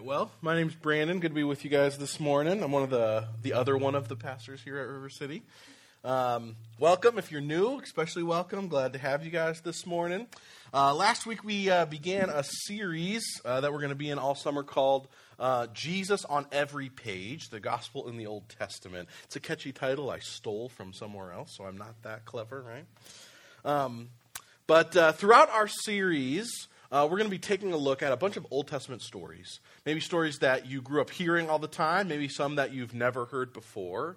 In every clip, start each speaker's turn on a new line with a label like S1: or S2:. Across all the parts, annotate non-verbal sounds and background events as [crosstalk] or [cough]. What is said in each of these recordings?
S1: right. Well, my name's Brandon. Good to be with you guys this morning. I'm one of the the other one of the pastors here at River City. Um, welcome if you're new, especially welcome. Glad to have you guys this morning. Uh, last week we uh, began a series uh, that we're going to be in all summer called uh, "Jesus on Every Page: The Gospel in the Old Testament." It's a catchy title I stole from somewhere else, so I'm not that clever, right? Um, but uh, throughout our series uh, we're going to be taking a look at a bunch of Old Testament stories. Maybe stories that you grew up hearing all the time, maybe some that you've never heard before.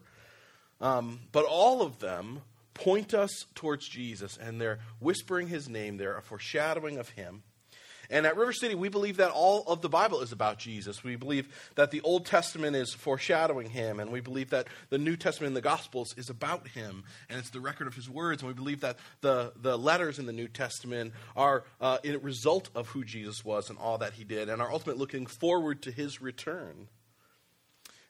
S1: Um, but all of them point us towards Jesus, and they're whispering his name, they're a foreshadowing of him. And at River City, we believe that all of the Bible is about Jesus. We believe that the Old Testament is foreshadowing him, and we believe that the New Testament and the Gospels is about him, and it's the record of his words. And we believe that the, the letters in the New Testament are uh, a result of who Jesus was and all that he did, and are ultimately looking forward to his return.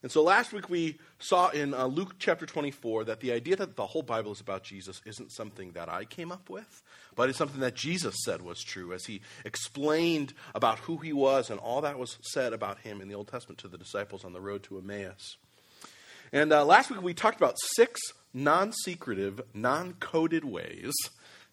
S1: And so last week we saw in uh, Luke chapter 24 that the idea that the whole Bible is about Jesus isn't something that I came up with, but it's something that Jesus said was true as he explained about who he was and all that was said about him in the Old Testament to the disciples on the road to Emmaus. And uh, last week we talked about six non secretive, non coded ways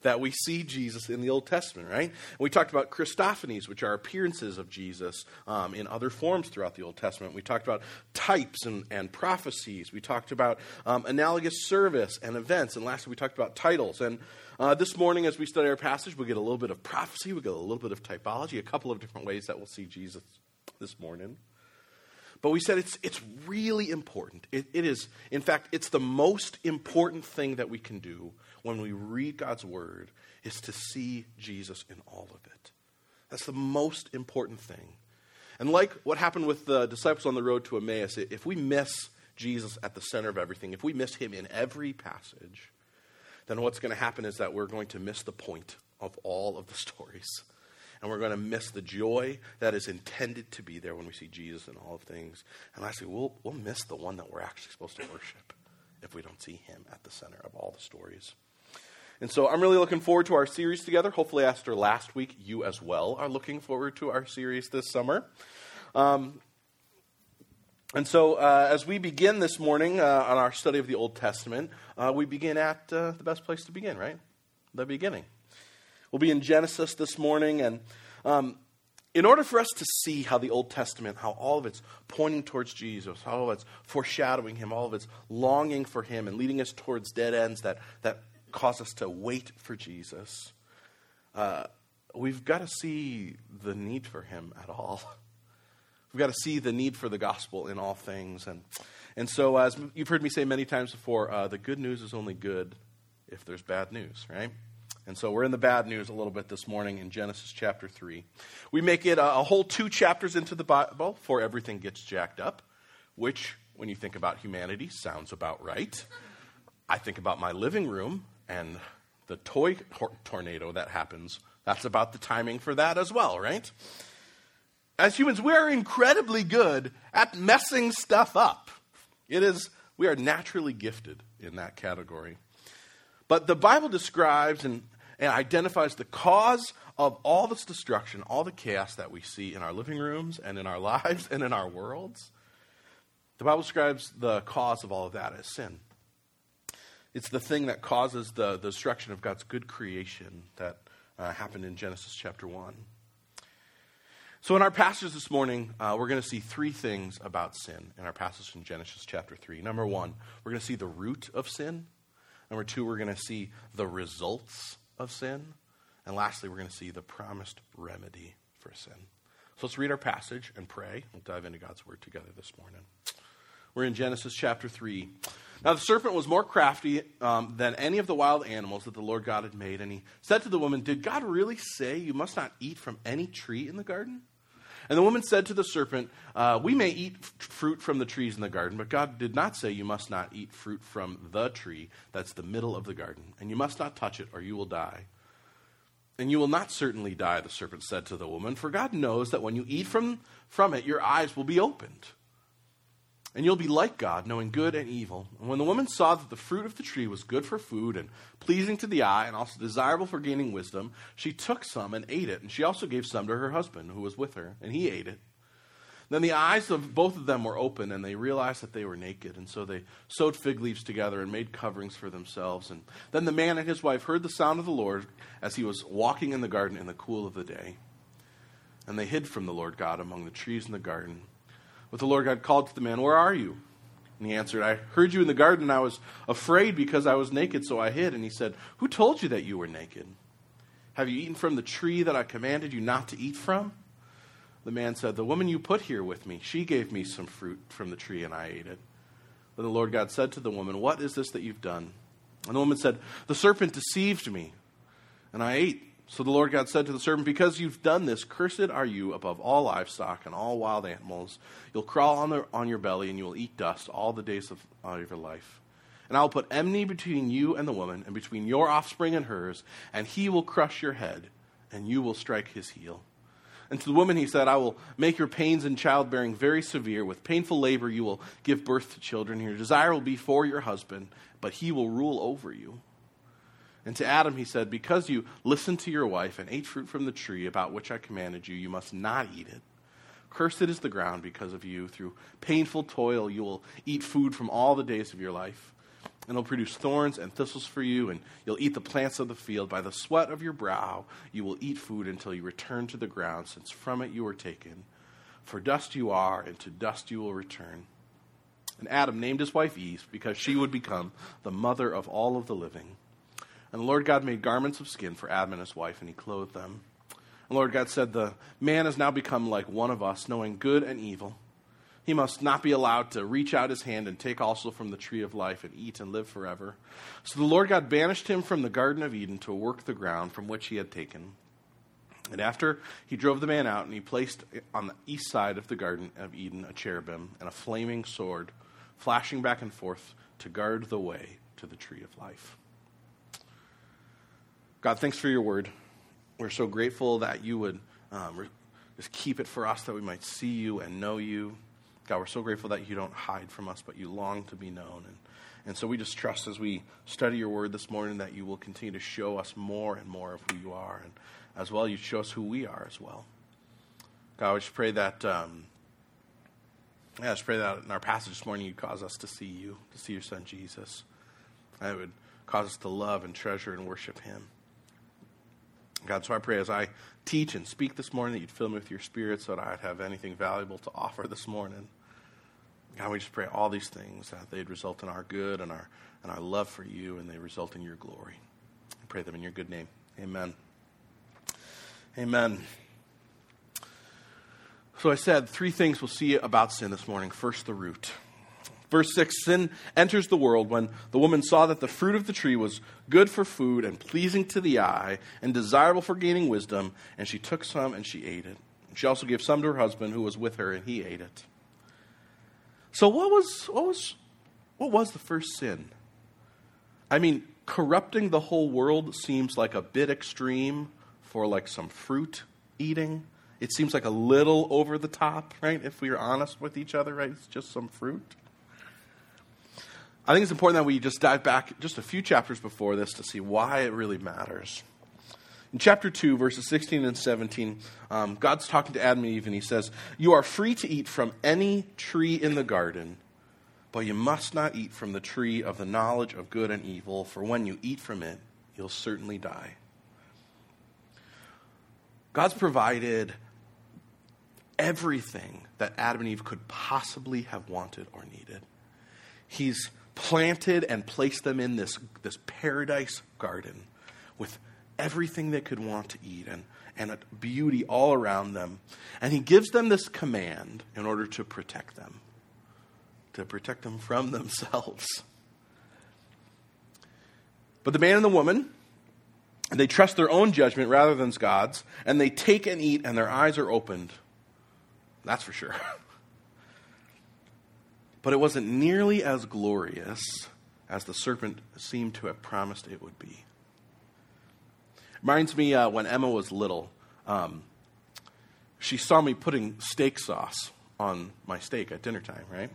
S1: that we see Jesus in the Old Testament, right? we talked about Christophanies, which are appearances of Jesus um, in other forms throughout the Old Testament. We talked about types and, and prophecies. We talked about um, analogous service and events. And lastly, we talked about titles. And uh, this morning, as we study our passage, we'll get a little bit of prophecy, we'll get a little bit of typology, a couple of different ways that we'll see Jesus this morning. But we said it's, it's really important. It, it is, in fact, it's the most important thing that we can do when we read God's word is to see Jesus in all of it. That's the most important thing. And like what happened with the disciples on the road to Emmaus, if we miss Jesus at the center of everything, if we miss him in every passage, then what's going to happen is that we're going to miss the point of all of the stories. And we're going to miss the joy that is intended to be there when we see Jesus in all of things. And lastly, we'll, we'll miss the one that we're actually supposed to worship if we don't see him at the center of all the stories. And so I'm really looking forward to our series together. Hopefully, after last week, you as well are looking forward to our series this summer. Um, and so, uh, as we begin this morning uh, on our study of the Old Testament, uh, we begin at uh, the best place to begin, right? The beginning. We'll be in Genesis this morning, and um, in order for us to see how the Old Testament, how all of it's pointing towards Jesus, how all of it's foreshadowing Him, all of it's longing for Him and leading us towards dead ends that, that cause us to wait for Jesus, uh, we've got to see the need for him at all. We've got to see the need for the gospel in all things. And, and so, as you've heard me say many times before, uh, the good news is only good if there's bad news, right? And so we're in the bad news a little bit this morning in Genesis chapter 3. We make it a, a whole two chapters into the Bible before everything gets jacked up, which, when you think about humanity, sounds about right. I think about my living room and the toy tor- tornado that happens, that's about the timing for that as well, right? As humans, we are incredibly good at messing stuff up. It is, we are naturally gifted in that category. But the Bible describes and, and identifies the cause of all this destruction, all the chaos that we see in our living rooms and in our [laughs] lives and in our worlds. The Bible describes the cause of all of that as sin. It's the thing that causes the, the destruction of God's good creation that uh, happened in Genesis chapter 1. So, in our passage this morning, uh, we're going to see three things about sin in our passage in Genesis chapter 3. Number one, we're going to see the root of sin. Number two, we're going to see the results of sin. And lastly, we're going to see the promised remedy for sin. So, let's read our passage and pray. We'll dive into God's word together this morning. We're in Genesis chapter 3. Now the serpent was more crafty um, than any of the wild animals that the Lord God had made. And he said to the woman, Did God really say you must not eat from any tree in the garden? And the woman said to the serpent, uh, We may eat f- fruit from the trees in the garden, but God did not say you must not eat fruit from the tree that's the middle of the garden. And you must not touch it, or you will die. And you will not certainly die, the serpent said to the woman, for God knows that when you eat from, from it, your eyes will be opened and you'll be like God, knowing good and evil. And when the woman saw that the fruit of the tree was good for food and pleasing to the eye and also desirable for gaining wisdom, she took some and ate it. And she also gave some to her husband who was with her, and he ate it. Then the eyes of both of them were open, and they realized that they were naked. And so they sewed fig leaves together and made coverings for themselves. And then the man and his wife heard the sound of the Lord as he was walking in the garden in the cool of the day. And they hid from the Lord God among the trees in the garden. But the Lord God called to the man, Where are you? And he answered, I heard you in the garden, and I was afraid because I was naked, so I hid. And he said, Who told you that you were naked? Have you eaten from the tree that I commanded you not to eat from? The man said, The woman you put here with me, she gave me some fruit from the tree, and I ate it. Then the Lord God said to the woman, What is this that you've done? And the woman said, The serpent deceived me, and I ate. So the Lord God said to the serpent, Because you've done this, cursed are you above all livestock and all wild animals. You'll crawl on, the, on your belly, and you will eat dust all the days of, of your life. And I will put enmity between you and the woman, and between your offspring and hers, and he will crush your head, and you will strike his heel. And to the woman he said, I will make your pains in childbearing very severe. With painful labor you will give birth to children. Your desire will be for your husband, but he will rule over you. And to Adam he said, Because you listened to your wife and ate fruit from the tree about which I commanded you, you must not eat it. Cursed is the ground because of you. Through painful toil you will eat food from all the days of your life and it'll produce thorns and thistles for you, and you'll eat the plants of the field. By the sweat of your brow, you will eat food until you return to the ground, since from it you were taken. For dust you are, and to dust you will return. And Adam named his wife Eve, because she would become the mother of all of the living. And the Lord God made garments of skin for Adam and his wife, and he clothed them. And the Lord God said, The man has now become like one of us, knowing good and evil. He must not be allowed to reach out his hand and take also from the tree of life and eat and live forever. So the Lord God banished him from the Garden of Eden to work the ground from which he had taken. And after he drove the man out, and he placed on the east side of the Garden of Eden a cherubim and a flaming sword, flashing back and forth to guard the way to the tree of life. God, thanks for your word. We're so grateful that you would um, just keep it for us that we might see you and know you. God, we're so grateful that you don't hide from us, but you long to be known. And, and so we just trust as we study your word this morning that you will continue to show us more and more of who you are. And as well, you show us who we are as well. God, we just pray that, um, yeah, just pray that in our passage this morning, you cause us to see you, to see your son Jesus. That would cause us to love and treasure and worship him. God, so I pray as I teach and speak this morning that you'd fill me with your spirit so that I'd have anything valuable to offer this morning. God, we just pray all these things that they'd result in our good and our, and our love for you, and they result in your glory. I pray them in your good name. Amen. Amen. So I said three things we'll see about sin this morning. First, the root. Verse 6 Sin enters the world when the woman saw that the fruit of the tree was good for food and pleasing to the eye and desirable for gaining wisdom, and she took some and she ate it. She also gave some to her husband who was with her, and he ate it. So what was what was what was the first sin? I mean, corrupting the whole world seems like a bit extreme for like some fruit eating. It seems like a little over the top, right? If we are honest with each other, right? It's just some fruit. I think it's important that we just dive back just a few chapters before this to see why it really matters. In chapter 2, verses 16 and 17, um, God's talking to Adam and Eve, and he says, You are free to eat from any tree in the garden, but you must not eat from the tree of the knowledge of good and evil, for when you eat from it, you'll certainly die. God's provided everything that Adam and Eve could possibly have wanted or needed. He's planted and placed them in this, this paradise garden with everything they could want to eat and, and a beauty all around them. And he gives them this command in order to protect them, to protect them from [laughs] themselves. But the man and the woman, they trust their own judgment rather than God's, and they take and eat, and their eyes are opened. That's for sure. [laughs] but it wasn't nearly as glorious as the serpent seemed to have promised it would be. Reminds me uh, when Emma was little. Um, she saw me putting steak sauce on my steak at dinner time, right?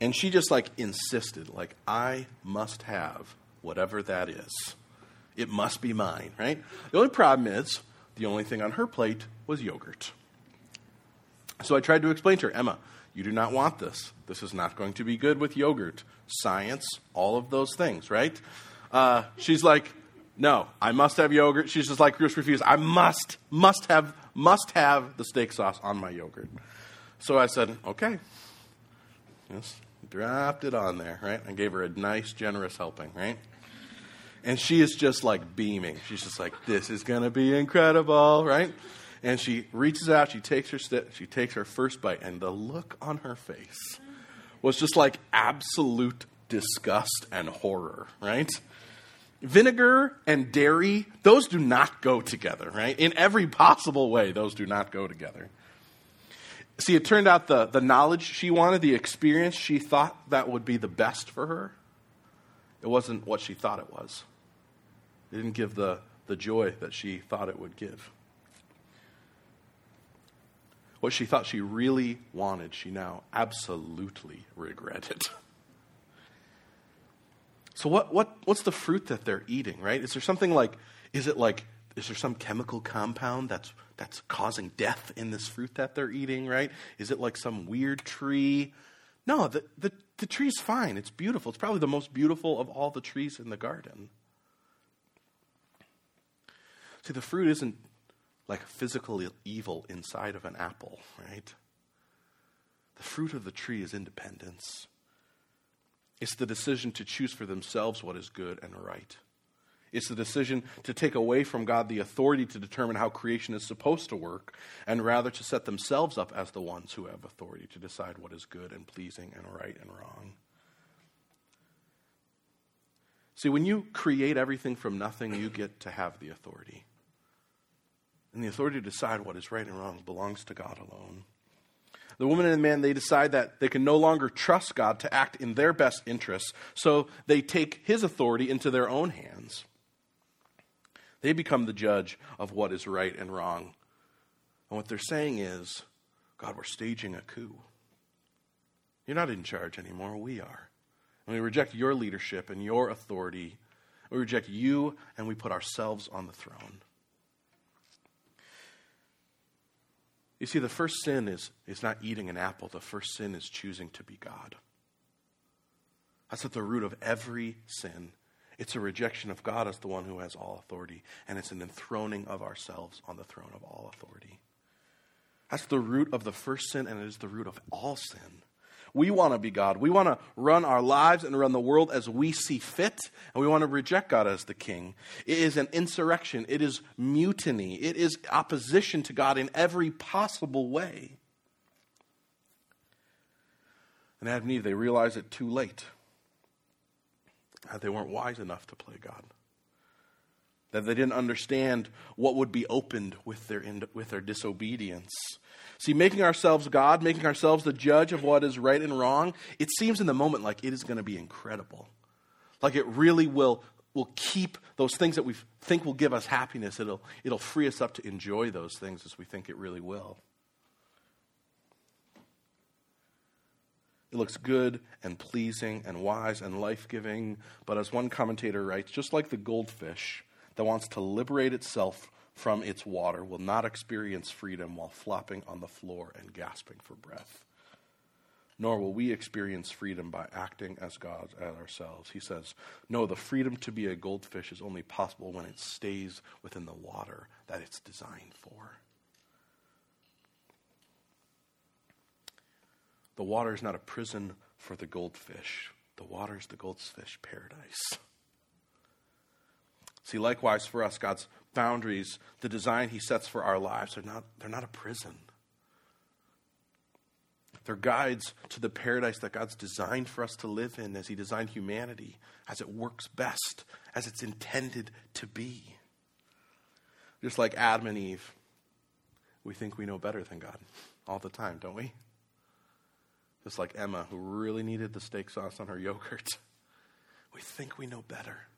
S1: And she just like insisted, like, I must have whatever that is. It must be mine, right? The only problem is the only thing on her plate was yogurt. So I tried to explain to her, Emma, you do not want this. This is not going to be good with yogurt, science, all of those things, right? Uh, she's like, no, I must have yogurt. She's just like, Bruce refused. I must, must have, must have the steak sauce on my yogurt. So I said, okay. Yes, dropped it on there, right? I gave her a nice, generous helping, right? And she is just like beaming. She's just like, this is going to be incredible, right? And she reaches out, she takes her st- she takes her first bite, and the look on her face was just like absolute disgust and horror, right? Vinegar and dairy, those do not go together, right? In every possible way, those do not go together. See, it turned out the, the knowledge she wanted, the experience she thought that would be the best for her, it wasn't what she thought it was. It didn't give the, the joy that she thought it would give. What she thought she really wanted, she now absolutely regretted. So what, what what's the fruit that they're eating, right? Is there something like is it like is there some chemical compound that's that's causing death in this fruit that they're eating, right? Is it like some weird tree? No, the, the, the tree's fine. It's beautiful. It's probably the most beautiful of all the trees in the garden. See, the fruit isn't like physical evil inside of an apple, right? The fruit of the tree is independence. It's the decision to choose for themselves what is good and right. It's the decision to take away from God the authority to determine how creation is supposed to work, and rather to set themselves up as the ones who have authority to decide what is good and pleasing and right and wrong. See, when you create everything from nothing, you get to have the authority. And the authority to decide what is right and wrong belongs to God alone. The woman and the man, they decide that they can no longer trust God to act in their best interests, so they take his authority into their own hands. They become the judge of what is right and wrong. And what they're saying is, God, we're staging a coup. You're not in charge anymore, we are. And we reject your leadership and your authority. We reject you and we put ourselves on the throne. You see, the first sin is, is not eating an apple, the first sin is choosing to be God. That's at the root of every sin. It's a rejection of God as the one who has all authority, and it's an enthroning of ourselves on the throne of all authority. That's the root of the first sin, and it is the root of all sin. We want to be God. We want to run our lives and run the world as we see fit, and we want to reject God as the king. It is an insurrection, it is mutiny, it is opposition to God in every possible way. And Adam and Eve, they realize it too late. That they weren't wise enough to play God. That they didn't understand what would be opened with their, with their disobedience. See, making ourselves God, making ourselves the judge of what is right and wrong, it seems in the moment like it is going to be incredible. Like it really will, will keep those things that we think will give us happiness. It'll, it'll free us up to enjoy those things as we think it really will. It looks good and pleasing and wise and life giving, but as one commentator writes, just like the goldfish that wants to liberate itself from its water will not experience freedom while flopping on the floor and gasping for breath. Nor will we experience freedom by acting as gods as ourselves. He says, No, the freedom to be a goldfish is only possible when it stays within the water that it's designed for. The water is not a prison for the goldfish, the water is the goldfish paradise. See, likewise for us, God's boundaries, the design He sets for our lives, they're not, they're not a prison. They're guides to the paradise that God's designed for us to live in as He designed humanity, as it works best, as it's intended to be. Just like Adam and Eve, we think we know better than God all the time, don't we? Just like Emma, who really needed the steak sauce on her yogurt. [laughs] We think we know better.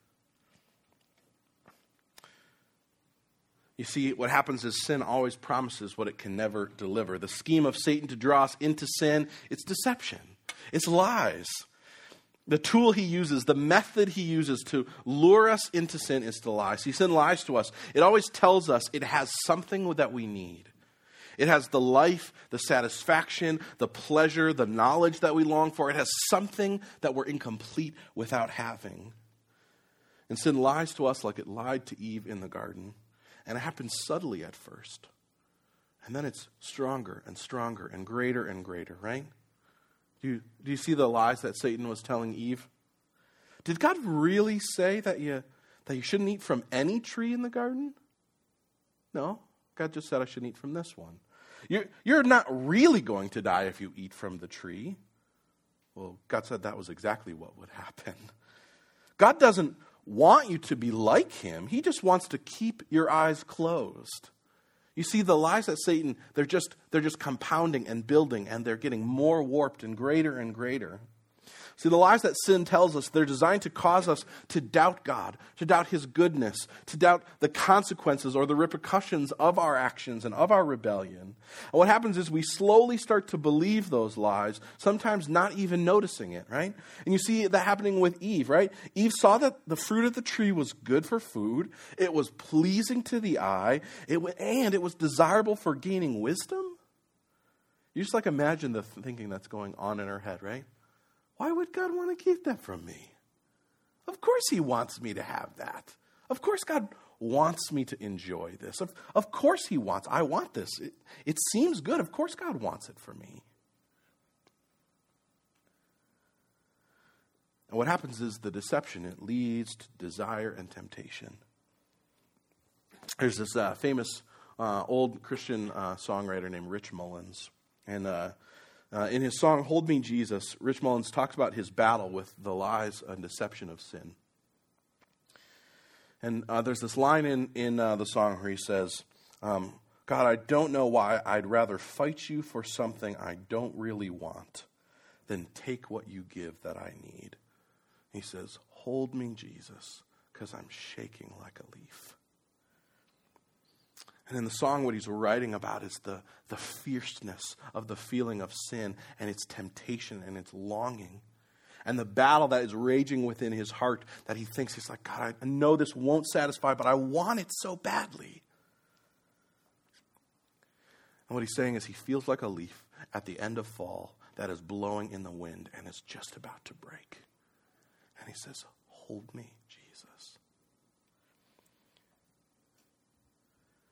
S1: You see, what happens is sin always promises what it can never deliver. The scheme of Satan to draw us into sin, it's deception, it's lies. The tool he uses, the method he uses to lure us into sin is to lie. See, sin lies to us. It always tells us it has something that we need. It has the life, the satisfaction, the pleasure, the knowledge that we long for. It has something that we're incomplete without having. And sin lies to us like it lied to Eve in the garden. And it happens subtly at first. And then it's stronger and stronger and greater and greater, right? Do you, do you see the lies that Satan was telling Eve? Did God really say that you, that you shouldn't eat from any tree in the garden? No. God just said I shouldn't eat from this one. You're, you're not really going to die if you eat from the tree. Well, God said that was exactly what would happen. God doesn't want you to be like him, He just wants to keep your eyes closed. You see, the lies that Satan, they're just, they're just compounding and building, and they're getting more warped and greater and greater. See, the lies that sin tells us, they're designed to cause us to doubt God, to doubt His goodness, to doubt the consequences or the repercussions of our actions and of our rebellion. And what happens is we slowly start to believe those lies, sometimes not even noticing it, right? And you see that happening with Eve, right? Eve saw that the fruit of the tree was good for food, it was pleasing to the eye, it, and it was desirable for gaining wisdom. You just like imagine the thinking that's going on in her head, right? Why would God want to keep that from me? Of course, He wants me to have that. Of course, God wants me to enjoy this. Of, of course, He wants. I want this. It, it seems good. Of course, God wants it for me. And what happens is the deception, it leads to desire and temptation. There's this uh, famous uh, old Christian uh, songwriter named Rich Mullins. And uh, in his song, Hold Me Jesus, Rich Mullins talks about his battle with the lies and deception of sin. And uh, there's this line in, in uh, the song where he says, um, God, I don't know why I'd rather fight you for something I don't really want than take what you give that I need. He says, Hold me, Jesus, because I'm shaking like a leaf. And in the song, what he's writing about is the, the fierceness of the feeling of sin and its temptation and its longing. And the battle that is raging within his heart that he thinks he's like, God, I know this won't satisfy, but I want it so badly. And what he's saying is he feels like a leaf at the end of fall that is blowing in the wind and is just about to break. And he says, Hold me, Jesus.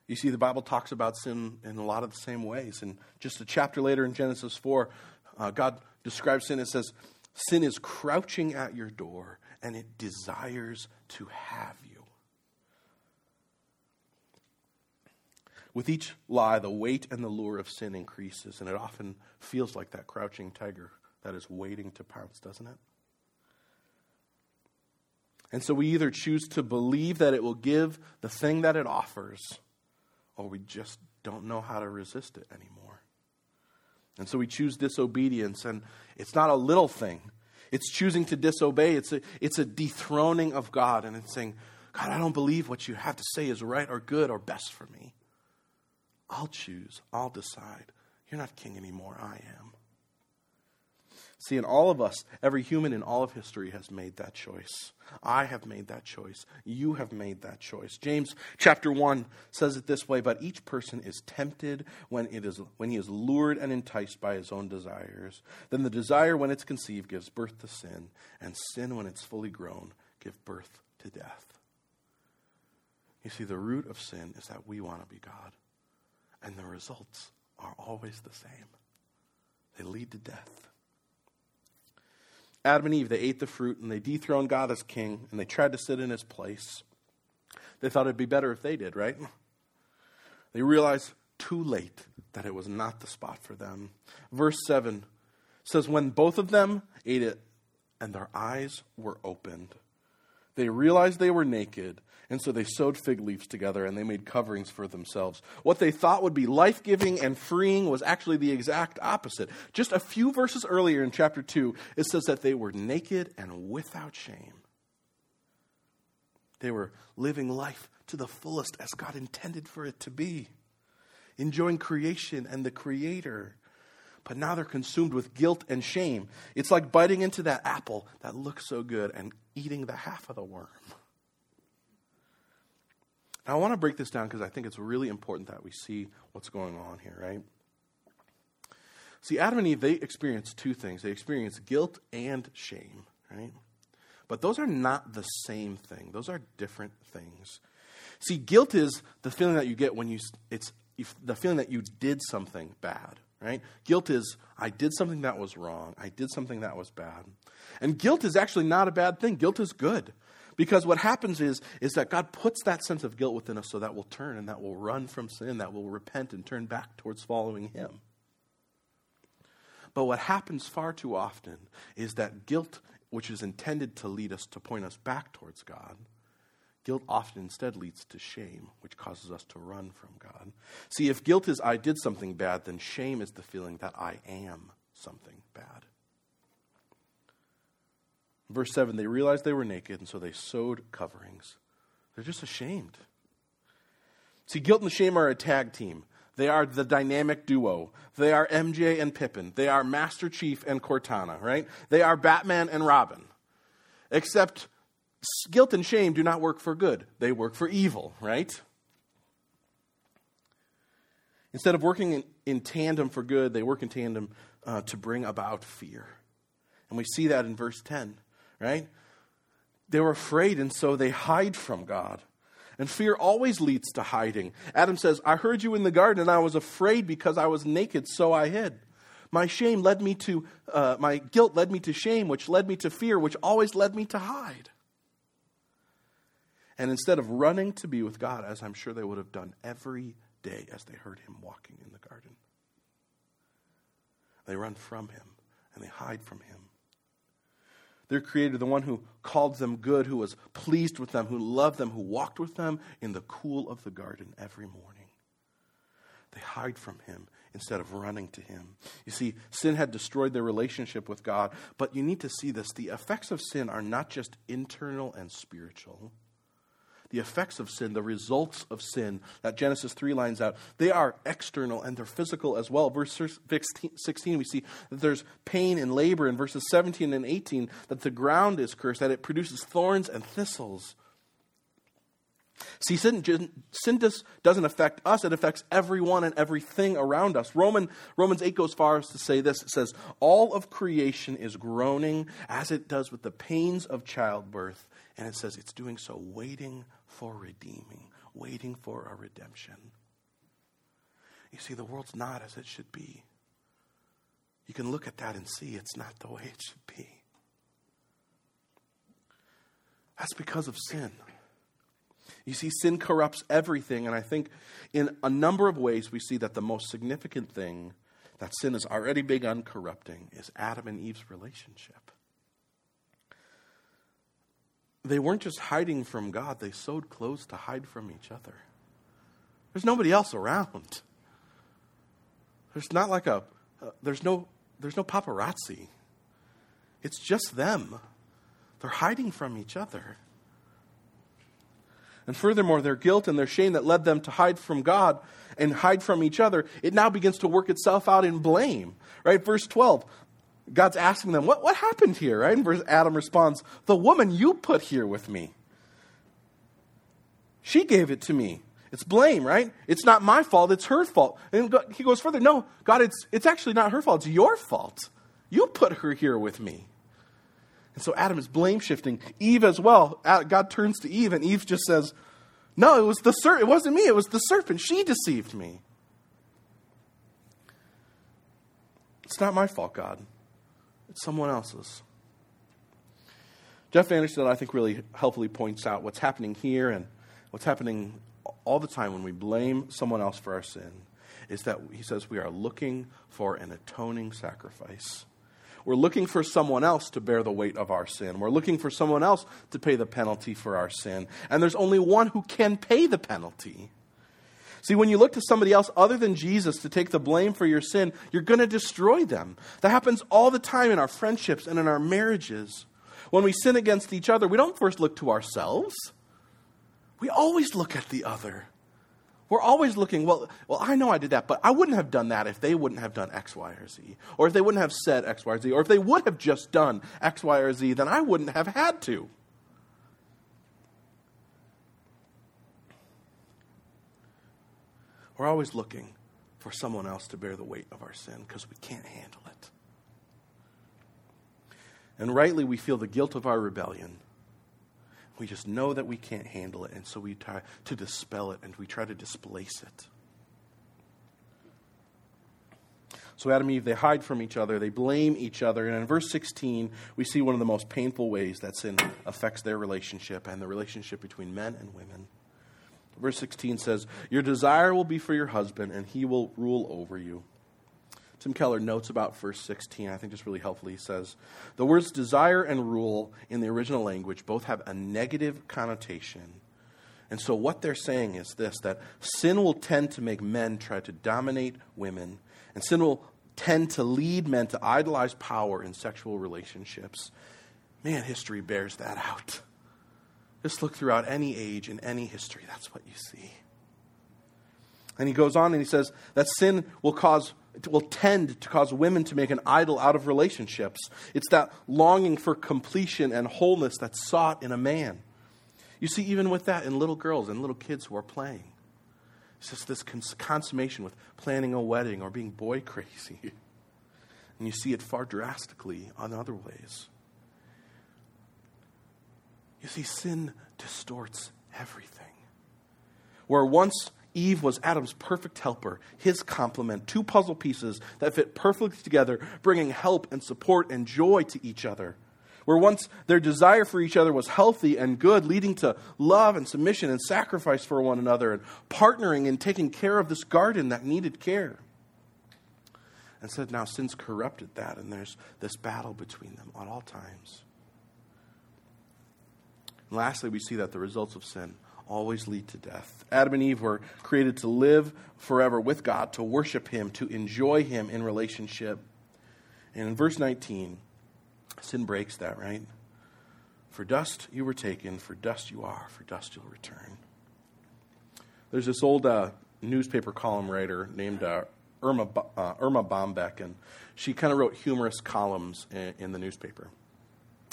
S1: You see, the Bible talks about sin in a lot of the same ways. And just a chapter later in Genesis 4, uh, God describes sin. It says, Sin is crouching at your door and it desires to have you. With each lie, the weight and the lure of sin increases, and it often feels like that crouching tiger that is waiting to pounce, doesn't it? And so we either choose to believe that it will give the thing that it offers or we just don't know how to resist it anymore. And so we choose disobedience, and it's not a little thing. It's choosing to disobey. It's a, it's a dethroning of God, and it's saying, God, I don't believe what you have to say is right or good or best for me. I'll choose. I'll decide. You're not king anymore. I am. See, in all of us, every human in all of history has made that choice. I have made that choice. You have made that choice. James chapter 1 says it this way But each person is tempted when, it is, when he is lured and enticed by his own desires. Then the desire, when it's conceived, gives birth to sin, and sin, when it's fully grown, gives birth to death. You see, the root of sin is that we want to be God, and the results are always the same they lead to death. Adam and Eve, they ate the fruit and they dethroned God as king and they tried to sit in his place. They thought it'd be better if they did, right? They realized too late that it was not the spot for them. Verse 7 says, When both of them ate it and their eyes were opened, they realized they were naked and so they sewed fig leaves together and they made coverings for themselves. What they thought would be life giving and freeing was actually the exact opposite. Just a few verses earlier in chapter 2, it says that they were naked and without shame. They were living life to the fullest as God intended for it to be, enjoying creation and the Creator. But now they're consumed with guilt and shame. It's like biting into that apple that looks so good and eating the half of the worm. I want to break this down because I think it's really important that we see what's going on here, right? See, Adam and Eve, they experience two things. They experience guilt and shame, right? But those are not the same thing. Those are different things. See, guilt is the feeling that you get when you it's the feeling that you did something bad, right? Guilt is I did something that was wrong. I did something that was bad. And guilt is actually not a bad thing. Guilt is good. Because what happens is, is that God puts that sense of guilt within us so that we'll turn and that we'll run from sin, that we'll repent and turn back towards following Him. But what happens far too often is that guilt, which is intended to lead us to point us back towards God, guilt often instead leads to shame, which causes us to run from God. See, if guilt is I did something bad, then shame is the feeling that I am something bad. Verse 7 they realized they were naked, and so they sewed coverings. They're just ashamed. See, guilt and shame are a tag team. They are the dynamic duo. They are MJ and Pippen. They are Master Chief and Cortana, right? They are Batman and Robin. Except guilt and shame do not work for good, they work for evil, right? Instead of working in, in tandem for good, they work in tandem uh, to bring about fear. And we see that in verse 10 right? They were afraid, and so they hide from God. And fear always leads to hiding. Adam says, I heard you in the garden, and I was afraid because I was naked, so I hid. My shame led me to, uh, my guilt led me to shame, which led me to fear, which always led me to hide. And instead of running to be with God, as I'm sure they would have done every day as they heard him walking in the garden, they run from him and they hide from him their creator, the one who called them good, who was pleased with them, who loved them, who walked with them in the cool of the garden every morning. They hide from him instead of running to him. You see, sin had destroyed their relationship with God, but you need to see this. The effects of sin are not just internal and spiritual the effects of sin, the results of sin that Genesis 3 lines out, they are external and they're physical as well. Verse 16, we see that there's pain and labor. In verses 17 and 18, that the ground is cursed, that it produces thorns and thistles. See, sin, sin doesn't affect us, it affects everyone and everything around us. Roman, Romans 8 goes far as to say this it says, All of creation is groaning as it does with the pains of childbirth. And it says it's doing so waiting for redeeming, waiting for a redemption. You see, the world's not as it should be. You can look at that and see it's not the way it should be. That's because of sin. You see, sin corrupts everything, and I think in a number of ways we see that the most significant thing that sin has already begun corrupting is Adam and Eve's relationship they weren't just hiding from God, they sewed clothes to hide from each other. There's nobody else around. There's not like a, uh, there's, no, there's no paparazzi. It's just them. They're hiding from each other. And furthermore, their guilt and their shame that led them to hide from God and hide from each other, it now begins to work itself out in blame. Right? Verse 12 God's asking them, what, what happened here? Right? And Adam responds, The woman you put here with me. She gave it to me. It's blame, right? It's not my fault, it's her fault. And he goes further, No, God, it's, it's actually not her fault, it's your fault. You put her here with me. And so Adam is blame shifting. Eve as well. God turns to Eve, and Eve just says, No, it was the serpent. It wasn't me, it was the serpent. She deceived me. It's not my fault, God. It's someone else's. Jeff Anderson, I think, really helpfully points out what's happening here and what's happening all the time when we blame someone else for our sin is that he says we are looking for an atoning sacrifice. We're looking for someone else to bear the weight of our sin. We're looking for someone else to pay the penalty for our sin. And there's only one who can pay the penalty. See, when you look to somebody else other than Jesus to take the blame for your sin, you're going to destroy them. That happens all the time in our friendships and in our marriages. When we sin against each other, we don't first look to ourselves. We always look at the other. We're always looking, well, well, I know I did that, but I wouldn't have done that if they wouldn't have done X, Y, or Z. Or if they wouldn't have said X, Y, or Z. Or if they would have just done X, Y, or Z, then I wouldn't have had to. We're always looking for someone else to bear the weight of our sin because we can't handle it. And rightly, we feel the guilt of our rebellion. We just know that we can't handle it, and so we try to dispel it and we try to displace it. So Adam and Eve, they hide from each other, they blame each other. And in verse 16, we see one of the most painful ways that sin affects their relationship and the relationship between men and women. Verse 16 says, Your desire will be for your husband, and he will rule over you. Tim Keller notes about verse 16, I think just really helpfully. He says, The words desire and rule in the original language both have a negative connotation. And so what they're saying is this that sin will tend to make men try to dominate women, and sin will tend to lead men to idolize power in sexual relationships. Man, history bears that out. Just look throughout any age in any history. That's what you see. And he goes on and he says that sin will cause will tend to cause women to make an idol out of relationships. It's that longing for completion and wholeness that's sought in a man. You see, even with that, in little girls and little kids who are playing, it's just this cons- consummation with planning a wedding or being boy [laughs] crazy. And you see it far drastically on other ways. You see, sin distorts everything. Where once Eve was Adam's perfect helper, his complement, two puzzle pieces that fit perfectly together, bringing help and support and joy to each other. Where once their desire for each other was healthy and good, leading to love and submission and sacrifice for one another, and partnering and taking care of this garden that needed care. And said, now sin's corrupted that, and there's this battle between them at all times. And lastly, we see that the results of sin always lead to death. Adam and Eve were created to live forever with God, to worship Him, to enjoy Him in relationship. And in verse 19, sin breaks that, right? For dust you were taken, for dust you are, for dust you'll return. There's this old uh, newspaper column writer named uh, Irma, uh, Erma Bombeck, and she kind of wrote humorous columns in, in the newspaper.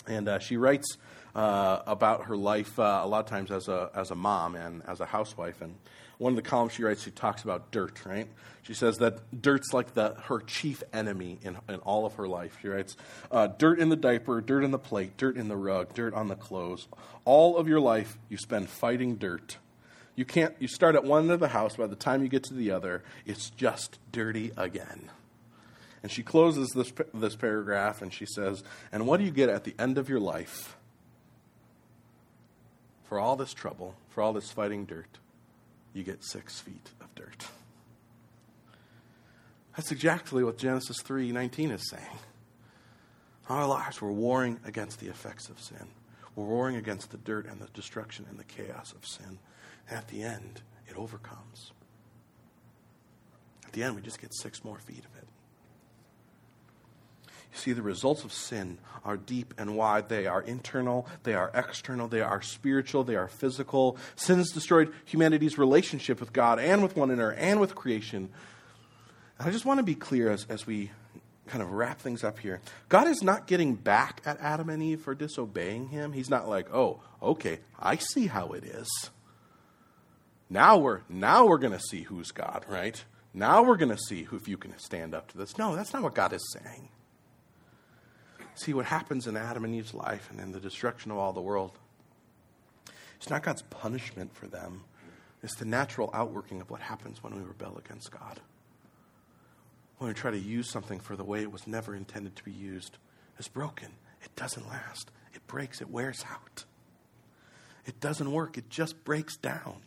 S1: And uh, she writes uh, about her life uh, a lot of times as a, as a mom and as a housewife. And one of the columns she writes, she talks about dirt, right? She says that dirt's like the, her chief enemy in, in all of her life. She writes, uh, dirt in the diaper, dirt in the plate, dirt in the rug, dirt on the clothes. All of your life you spend fighting dirt. You can't, you start at one end of the house, by the time you get to the other, it's just dirty again. And she closes this, this paragraph and she says, And what do you get at the end of your life? For all this trouble, for all this fighting dirt, you get six feet of dirt. That's exactly what Genesis 3:19 is saying. Our lives, we're warring against the effects of sin. We're warring against the dirt and the destruction and the chaos of sin. And at the end, it overcomes. At the end, we just get six more feet of it. See, the results of sin are deep and wide. They are internal, they are external, they are spiritual, they are physical. Sin has destroyed humanity's relationship with God and with one another and with creation. And I just want to be clear as, as we kind of wrap things up here. God is not getting back at Adam and Eve for disobeying him. He's not like, oh, okay, I see how it is. Now we're now we're gonna see who's God, right? Now we're gonna see who, if you can stand up to this. No, that's not what God is saying. See, what happens in Adam and Eve's life and in the destruction of all the world, it's not God's punishment for them. It's the natural outworking of what happens when we rebel against God. When we try to use something for the way it was never intended to be used, it's broken. It doesn't last. It breaks. It wears out. It doesn't work. It just breaks down.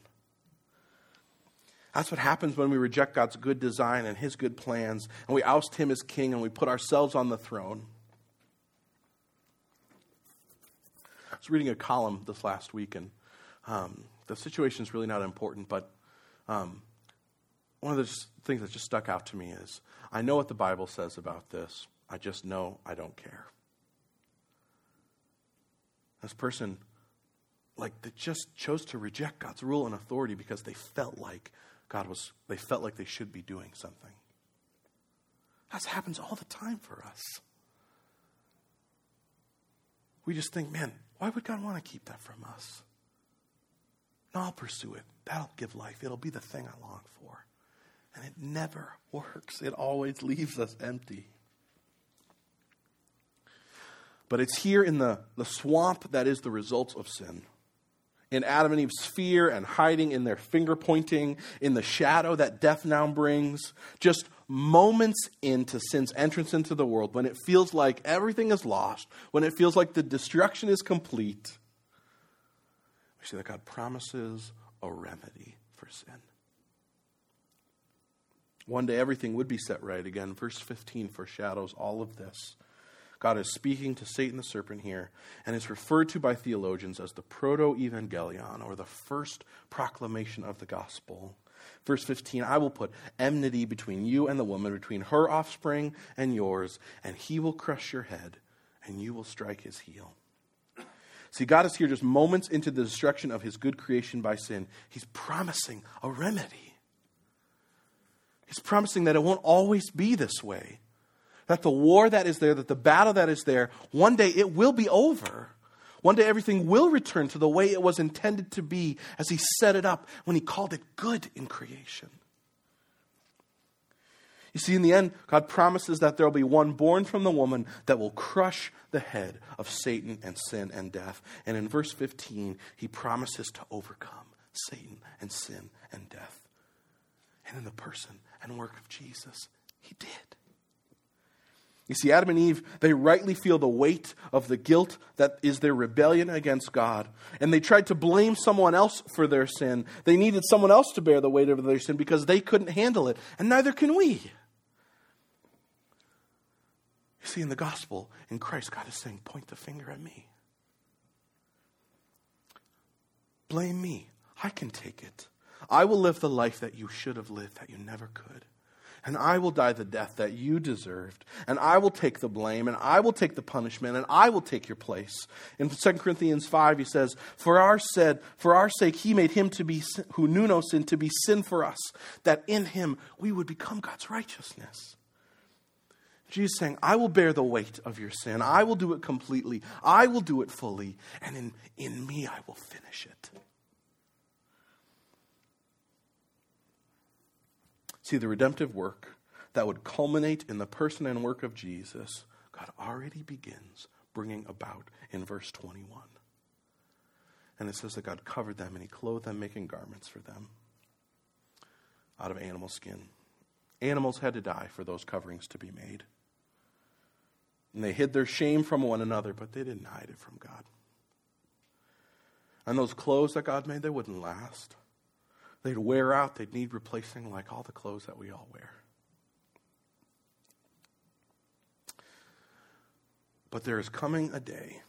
S1: That's what happens when we reject God's good design and His good plans, and we oust Him as king and we put ourselves on the throne. I was reading a column this last week, and um, the situation is really not important, but um, one of the things that just stuck out to me is I know what the Bible says about this. I just know I don't care. This person, like, they just chose to reject God's rule and authority because they felt like God was, they felt like they should be doing something. That happens all the time for us. We just think, man, why would God want to keep that from us? No, I'll pursue it. That'll give life. It'll be the thing I long for. And it never works, it always leaves us empty. But it's here in the, the swamp that is the result of sin. In Adam and Eve's fear and hiding in their finger pointing, in the shadow that death now brings, just moments into sin's entrance into the world, when it feels like everything is lost, when it feels like the destruction is complete, we see that God promises a remedy for sin. One day everything would be set right again. Verse 15 foreshadows all of this. God is speaking to Satan the serpent here, and is referred to by theologians as the protoevangelium, or the first proclamation of the gospel. Verse 15 I will put enmity between you and the woman, between her offspring and yours, and he will crush your head, and you will strike his heel. See, God is here just moments into the destruction of his good creation by sin. He's promising a remedy. He's promising that it won't always be this way that the war that is there, that the battle that is there, one day it will be over. One day everything will return to the way it was intended to be as He set it up when He called it good in creation. You see, in the end, God promises that there will be one born from the woman that will crush the head of Satan and sin and death. And in verse 15, He promises to overcome Satan and sin and death. And in the person and work of Jesus, He did. You see, Adam and Eve, they rightly feel the weight of the guilt that is their rebellion against God. And they tried to blame someone else for their sin. They needed someone else to bear the weight of their sin because they couldn't handle it. And neither can we. You see, in the gospel, in Christ, God is saying, point the finger at me. Blame me. I can take it. I will live the life that you should have lived, that you never could and I will die the death that you deserved, and I will take the blame, and I will take the punishment, and I will take your place. In 2 Corinthians 5, he says, For our said, for our sake he made him to be who knew no sin to be sin for us, that in him we would become God's righteousness. Jesus saying, I will bear the weight of your sin. I will do it completely. I will do it fully. And in, in me, I will finish it. See, the redemptive work that would culminate in the person and work of Jesus, God already begins bringing about in verse 21. And it says that God covered them and he clothed them, making garments for them out of animal skin. Animals had to die for those coverings to be made. And they hid their shame from one another, but they didn't hide it from God. And those clothes that God made, they wouldn't last. They'd wear out, they'd need replacing like all the clothes that we all wear. But there is coming a day,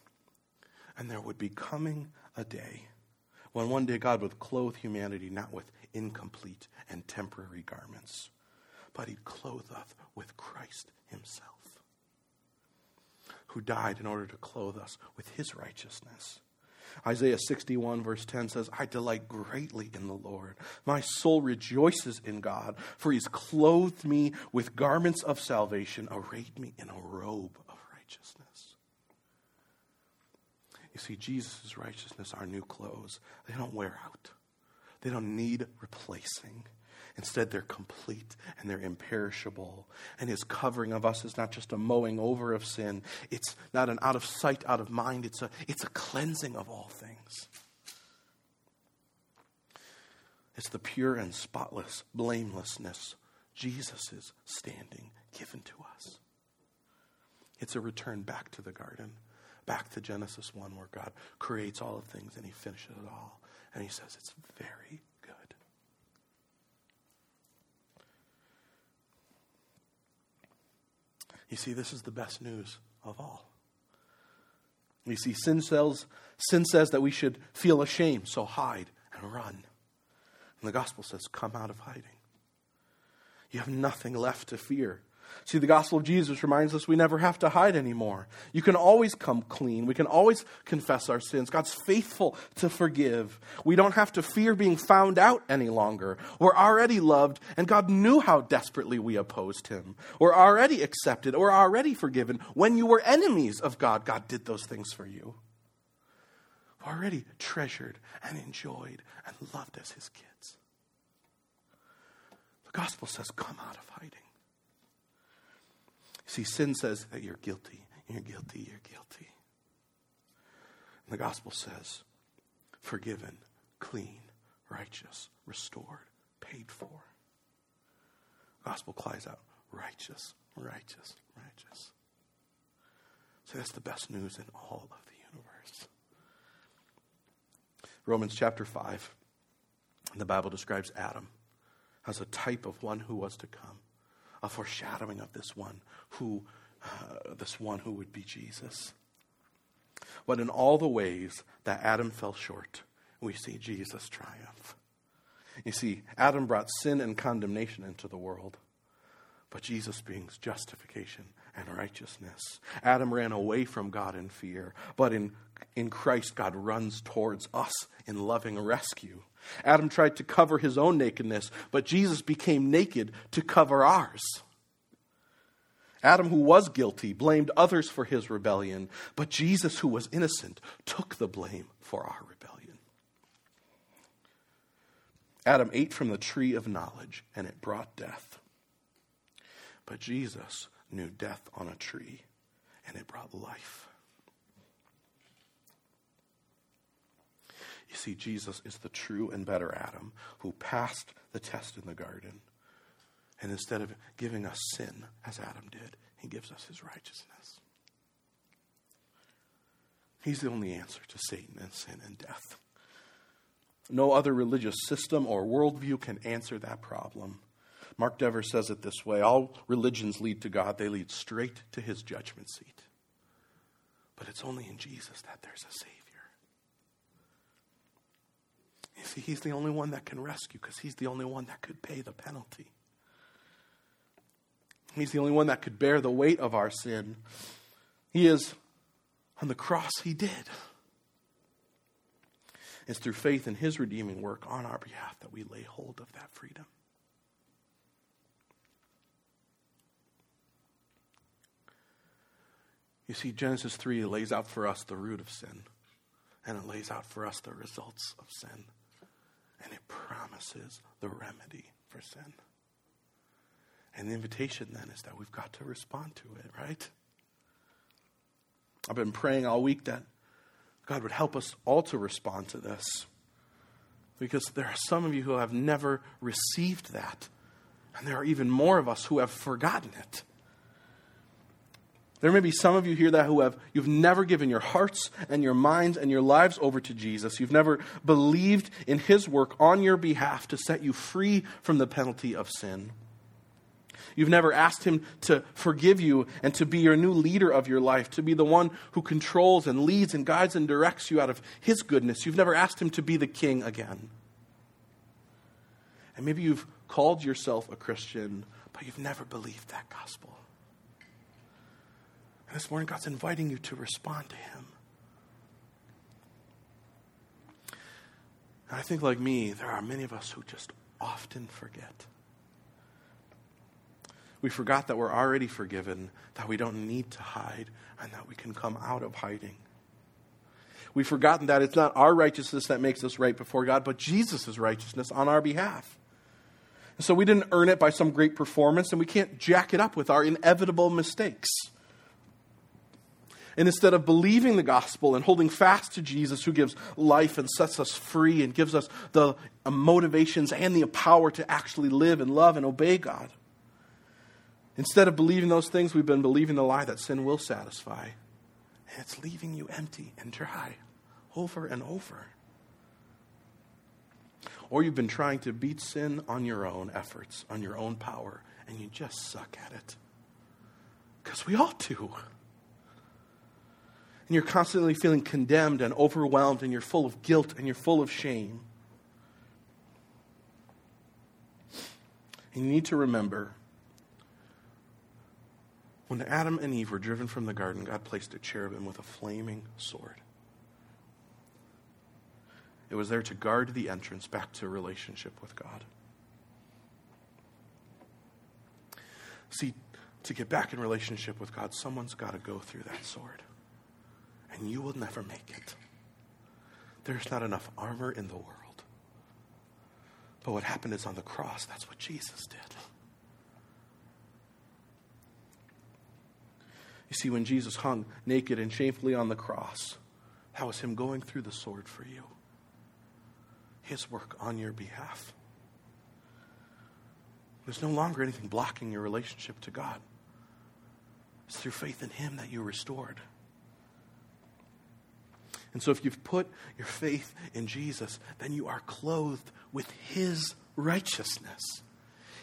S1: and there would be coming a day when one day God would clothe humanity not with incomplete and temporary garments, but He'd clothe us with Christ Himself, who died in order to clothe us with His righteousness Isaiah 61, verse 10 says, I delight greatly in the Lord. My soul rejoices in God, for he's clothed me with garments of salvation, arrayed me in a robe of righteousness. You see, Jesus' righteousness are new clothes. They don't wear out, they don't need replacing. Instead, they're complete and they're imperishable. And his covering of us is not just a mowing over of sin, it's not an out of sight, out of mind, it's a, it's a cleansing of all things. It's the pure and spotless blamelessness Jesus' is standing given to us. It's a return back to the garden, back to Genesis 1, where God creates all of things and he finishes it all. And he says, It's very You see, this is the best news of all. You see, sin says, sin says that we should feel ashamed, so hide and run. And the gospel says, come out of hiding. You have nothing left to fear. See, the gospel of Jesus reminds us we never have to hide anymore. You can always come clean. We can always confess our sins. God's faithful to forgive. We don't have to fear being found out any longer. We're already loved, and God knew how desperately we opposed Him. We're already accepted. We're already forgiven. When you were enemies of God, God did those things for you. We're already treasured and enjoyed and loved as His kids. The gospel says, come out of hiding. See, sin says that you're guilty, you're guilty, you're guilty. And the gospel says, forgiven, clean, righteous, restored, paid for. The gospel cries out, righteous, righteous, righteous. So that's the best news in all of the universe. Romans chapter 5, the Bible describes Adam as a type of one who was to come, a foreshadowing of this one who, uh, this one who would be Jesus. But in all the ways that Adam fell short, we see Jesus triumph. You see, Adam brought sin and condemnation into the world, but Jesus brings justification and righteousness. Adam ran away from God in fear, but in, in Christ, God runs towards us in loving rescue. Adam tried to cover his own nakedness, but Jesus became naked to cover ours. Adam, who was guilty, blamed others for his rebellion, but Jesus, who was innocent, took the blame for our rebellion. Adam ate from the tree of knowledge, and it brought death. But Jesus knew death on a tree, and it brought life. You see, Jesus is the true and better Adam who passed the test in the garden. And instead of giving us sin, as Adam did, he gives us his righteousness. He's the only answer to Satan and sin and death. No other religious system or worldview can answer that problem. Mark Dever says it this way All religions lead to God, they lead straight to his judgment seat. But it's only in Jesus that there's a Savior. You see, he's the only one that can rescue because he's the only one that could pay the penalty. He's the only one that could bear the weight of our sin. He is on the cross, he did. It's through faith in his redeeming work on our behalf that we lay hold of that freedom. You see, Genesis 3 lays out for us the root of sin, and it lays out for us the results of sin and it promises the remedy for sin. And the invitation then is that we've got to respond to it, right? I've been praying all week that God would help us all to respond to this. Because there are some of you who have never received that. And there are even more of us who have forgotten it. There may be some of you here that who have you've never given your hearts and your minds and your lives over to Jesus. You've never believed in his work on your behalf to set you free from the penalty of sin. You've never asked him to forgive you and to be your new leader of your life, to be the one who controls and leads and guides and directs you out of his goodness. You've never asked him to be the king again. And maybe you've called yourself a Christian, but you've never believed that gospel. And this morning, God's inviting you to respond to Him. And I think, like me, there are many of us who just often forget. We forgot that we're already forgiven, that we don't need to hide, and that we can come out of hiding. We've forgotten that it's not our righteousness that makes us right before God, but Jesus' righteousness on our behalf. And so we didn't earn it by some great performance, and we can't jack it up with our inevitable mistakes. And instead of believing the gospel and holding fast to Jesus, who gives life and sets us free and gives us the motivations and the power to actually live and love and obey God, instead of believing those things, we've been believing the lie that sin will satisfy. And it's leaving you empty and dry over and over. Or you've been trying to beat sin on your own efforts, on your own power, and you just suck at it. Because we all do and you're constantly feeling condemned and overwhelmed, and you're full of guilt and you're full of shame. And you need to remember when Adam and Eve were driven from the garden, God placed a cherubim with a flaming sword. It was there to guard the entrance back to relationship with God. See, to get back in relationship with God, someone's got to go through that sword and you will never make it. There's not enough armor in the world. But what happened is on the cross, that's what Jesus did. You see, when Jesus hung naked and shamefully on the cross, that was him going through the sword for you. His work on your behalf. There's no longer anything blocking your relationship to God. It's through faith in Him that you're restored. And so, if you've put your faith in Jesus, then you are clothed with His righteousness,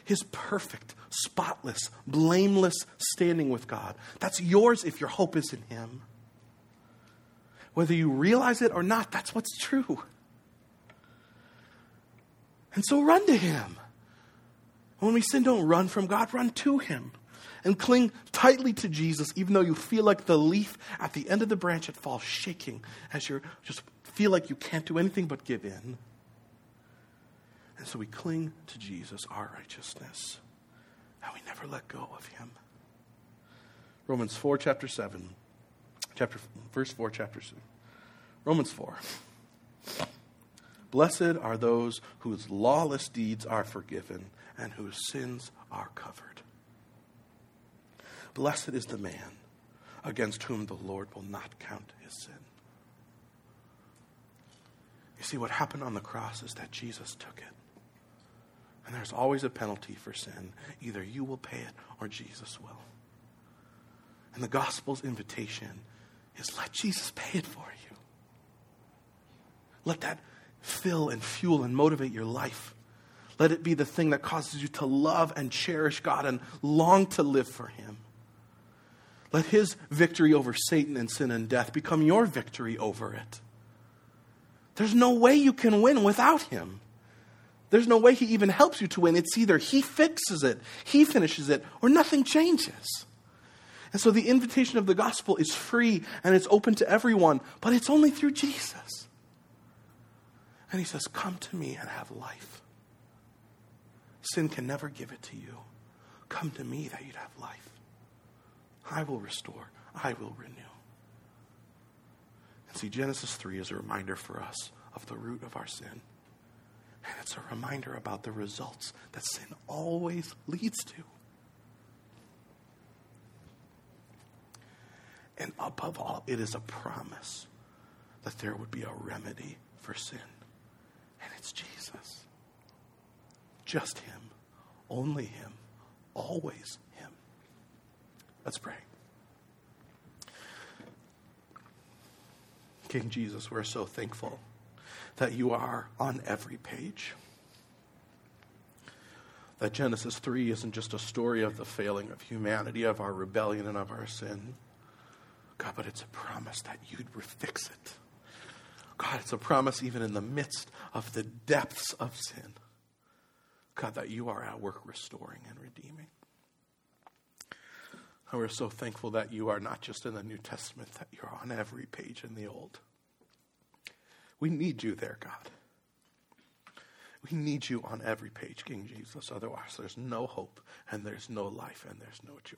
S1: His perfect, spotless, blameless standing with God. That's yours if your hope is in Him. Whether you realize it or not, that's what's true. And so, run to Him. When we sin, don't run from God, run to Him and cling tightly to Jesus, even though you feel like the leaf at the end of the branch, it falls shaking as you just feel like you can't do anything but give in. And so we cling to Jesus, our righteousness, and we never let go of Him. Romans 4, chapter 7, chapter, verse 4, chapter 7. Romans 4. Blessed are those whose lawless deeds are forgiven and whose sins are covered. Blessed is the man against whom the Lord will not count his sin. You see, what happened on the cross is that Jesus took it. And there's always a penalty for sin. Either you will pay it or Jesus will. And the gospel's invitation is let Jesus pay it for you. Let that fill and fuel and motivate your life. Let it be the thing that causes you to love and cherish God and long to live for Him. Let his victory over Satan and sin and death become your victory over it. There's no way you can win without him. There's no way he even helps you to win. It's either he fixes it, he finishes it, or nothing changes. And so the invitation of the gospel is free and it's open to everyone, but it's only through Jesus. And he says, Come to me and have life. Sin can never give it to you. Come to me that you'd have life. I will restore, I will renew. And see, Genesis 3 is a reminder for us of the root of our sin. And it's a reminder about the results that sin always leads to. And above all, it is a promise that there would be a remedy for sin. And it's Jesus. Just Him. Only Him. Always Let's pray. King Jesus, we're so thankful that you are on every page. That Genesis 3 isn't just a story of the failing of humanity, of our rebellion, and of our sin. God, but it's a promise that you'd fix it. God, it's a promise even in the midst of the depths of sin. God, that you are at work restoring and redeeming. And we're so thankful that you are not just in the New Testament, that you're on every page in the Old. We need you there, God. We need you on every page, King Jesus. Otherwise, there's no hope, and there's no life, and there's no joy.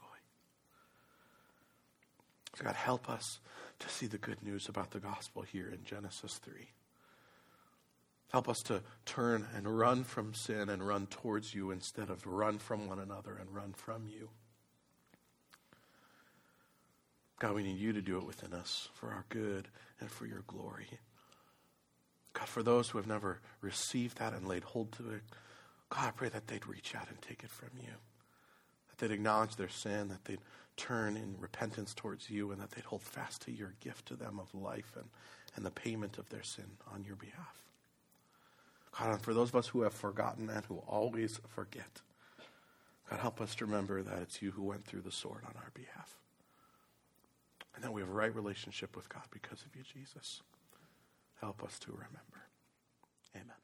S1: So God, help us to see the good news about the gospel here in Genesis 3. Help us to turn and run from sin and run towards you instead of run from one another and run from you. God, we need you to do it within us for our good and for your glory. God, for those who have never received that and laid hold to it, God, I pray that they'd reach out and take it from you. That they'd acknowledge their sin, that they'd turn in repentance towards you, and that they'd hold fast to your gift to them of life and, and the payment of their sin on your behalf. God, and for those of us who have forgotten and who always forget, God, help us to remember that it's you who went through the sword on our behalf and that we have a right relationship with God because of you, Jesus. Help us to remember. Amen.